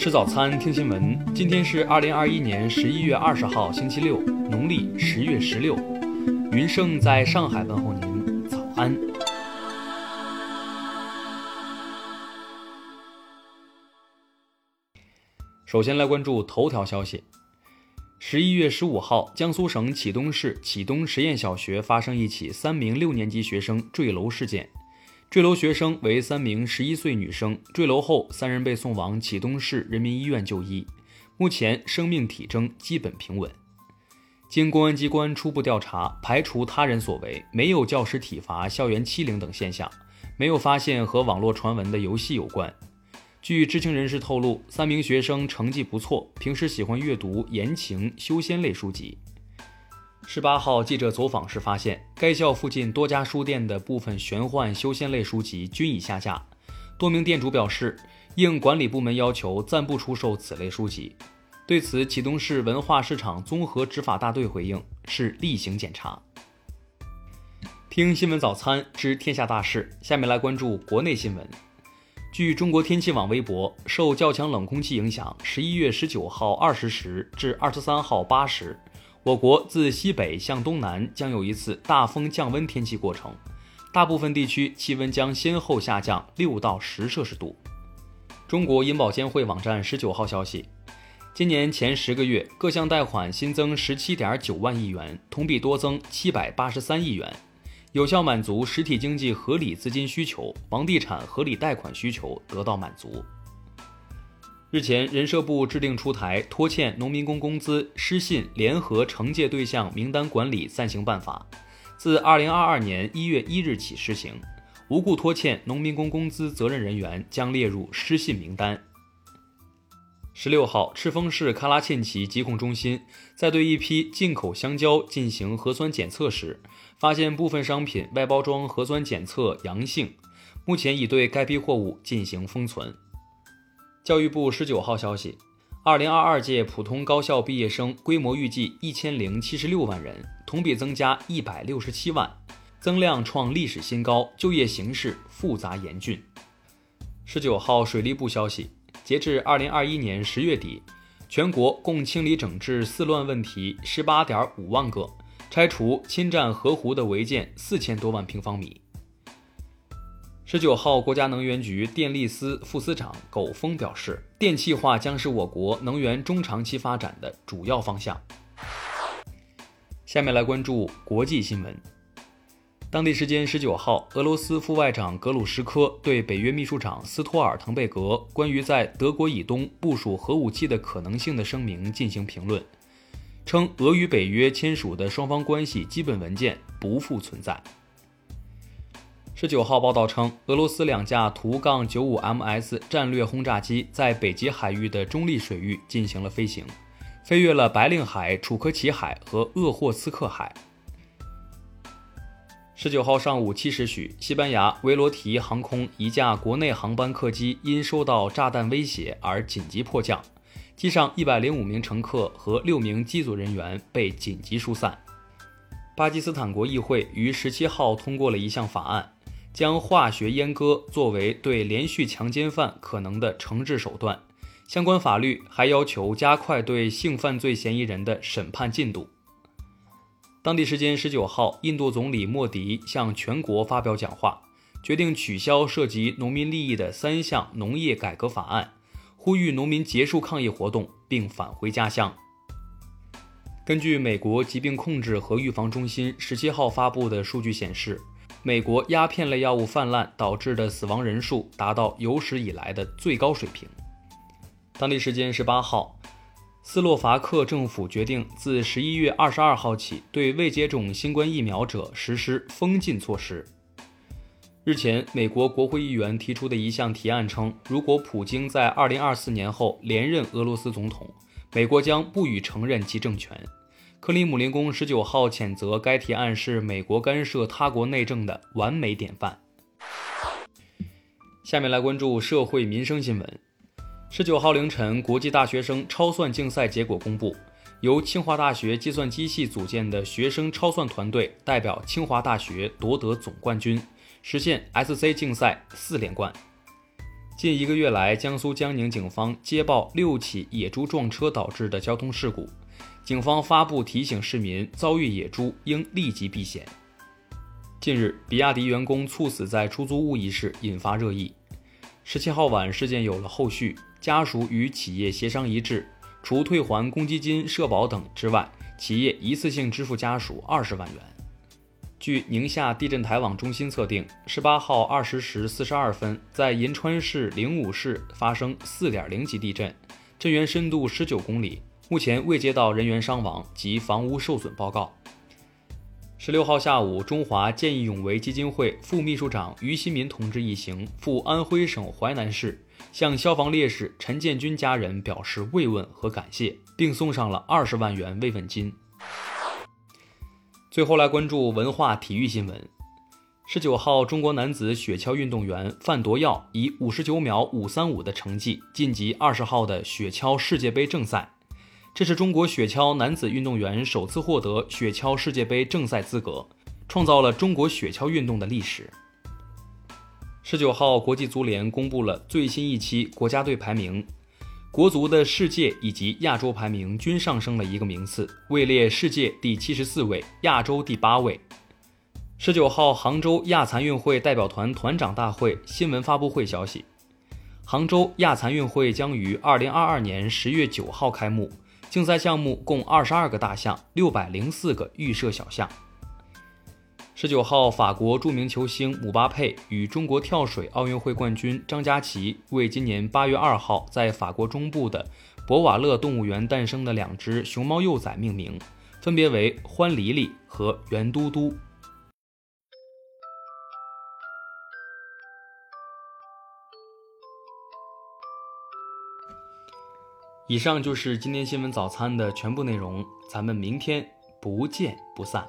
吃早餐，听新闻。今天是二零二一年十一月二十号，星期六，农历十月十六。云盛在上海问候您，早安。首先来关注头条消息。十一月十五号，江苏省启东市启东实验小学发生一起三名六年级学生坠楼事件。坠楼学生为三名十一岁女生，坠楼后三人被送往启东市人民医院就医，目前生命体征基本平稳。经公安机关初步调查，排除他人所为，没有教师体罚、校园欺凌等现象，没有发现和网络传闻的游戏有关。据知情人士透露，三名学生成绩不错，平时喜欢阅读言情、修仙类书籍。十八号，记者走访时发现，该校附近多家书店的部分玄幻、修仙类书籍均已下架。多名店主表示，应管理部门要求，暂不出售此类书籍。对此，启东市文化市场综合执法大队回应是例行检查。听新闻早餐知天下大事，下面来关注国内新闻。据中国天气网微博，受较强冷空气影响，十一月十九号二十时至二十三号八时。我国自西北向东南将有一次大风降温天气过程，大部分地区气温将先后下降六到十摄氏度。中国银保监会网站十九号消息，今年前十个月各项贷款新增十七点九万亿元，同比多增七百八十三亿元，有效满足实体经济合理资金需求，房地产合理贷款需求得到满足。日前，人社部制定出台拖欠农民工工资失信联合惩戒对象名单管理暂行办法，自二零二二年一月一日起施行，无故拖欠农民工工资责任人员将列入失信名单。十六号，赤峰市喀拉沁旗疾控中心在对一批进口香蕉进行核酸检测时，发现部分商品外包装核酸检测阳性，目前已对该批货物进行封存。教育部十九号消息，二零二二届普通高校毕业生规模预计一千零七十六万人，同比增加一百六十七万，增量创历史新高。就业形势复杂严峻。十九号，水利部消息，截至二零二一年十月底，全国共清理整治四乱问题十八点五万个，拆除侵占河湖的违建四千多万平方米。十九号，国家能源局电力司副司长苟峰表示，电气化将是我国能源中长期发展的主要方向。下面来关注国际新闻。当地时间十九号，俄罗斯副外长格鲁什科对北约秘书长斯托尔滕贝格关于在德国以东部署核武器的可能性的声明进行评论，称俄与北约签署的双方关系基本文件不复存在。十九号报道称，俄罗斯两架图杠九五 MS 战略轰炸机在北极海域的中立水域进行了飞行，飞越了白令海、楚科奇海和鄂霍次克海。十九号上午七时许，西班牙维罗提航空一架国内航班客机因受到炸弹威胁而紧急迫降，机上一百零五名乘客和六名机组人员被紧急疏散。巴基斯坦国议会于十七号通过了一项法案。将化学阉割作为对连续强奸犯可能的惩治手段，相关法律还要求加快对性犯罪嫌疑人的审判进度。当地时间十九号，印度总理莫迪向全国发表讲话，决定取消涉及农民利益的三项农业改革法案，呼吁农民结束抗议活动并返回家乡。根据美国疾病控制和预防中心十七号发布的数据显示。美国鸦片类药物泛滥导致的死亡人数达到有史以来的最高水平。当地时间十八号，斯洛伐克政府决定自十一月二十二号起对未接种新冠疫苗者实施封禁措施。日前，美国国会议员提出的一项提案称，如果普京在二零二四年后连任俄罗斯总统，美国将不予承认其政权。克里姆林宫十九号谴责该提案是美国干涉他国内政的完美典范。下面来关注社会民生新闻。十九号凌晨，国际大学生超算竞赛结果公布，由清华大学计算机系组建的学生超算团队代表清华大学夺得总冠军，实现 SC 竞赛四连冠。近一个月来，江苏江宁警方接报六起野猪撞车导致的交通事故，警方发布提醒市民遭遇野猪应立即避险。近日，比亚迪员工猝死在出租屋一事引发热议。十七号晚，事件有了后续，家属与企业协商一致，除退还公积金、社保等之外，企业一次性支付家属二十万元。据宁夏地震台网中心测定，十八号二十时四十二分，在银川市灵武市发生四点零级地震，震源深度十九公里，目前未接到人员伤亡及房屋受损报告。十六号下午，中华见义勇为基金会副秘书长于新民同志一行赴安徽省淮南市，向消防烈士陈建军家人表示慰问和感谢，并送上了二十万元慰问金。最后来关注文化体育新闻。十九号，中国男子雪橇运动员范铎耀以五十九秒五三五的成绩晋级二十号的雪橇世界杯正赛，这是中国雪橇男子运动员首次获得雪橇世界杯正赛资格，创造了中国雪橇运动的历史。十九号，国际足联公布了最新一期国家队排名。国足的世界以及亚洲排名均上升了一个名次，位列世界第七十四位，亚洲第八位。十九号，杭州亚残运会代表团团长大会新闻发布会消息：杭州亚残运会将于二零二二年十月九号开幕，竞赛项目共二十二个大项，六百零四个预设小项。十九号，法国著名球星姆巴佩与中国跳水奥运会冠军张家齐为今年八月二号在法国中部的博瓦勒动物园诞生的两只熊猫幼崽命名，分别为欢黎黎和圆嘟嘟。以上就是今天新闻早餐的全部内容，咱们明天不见不散。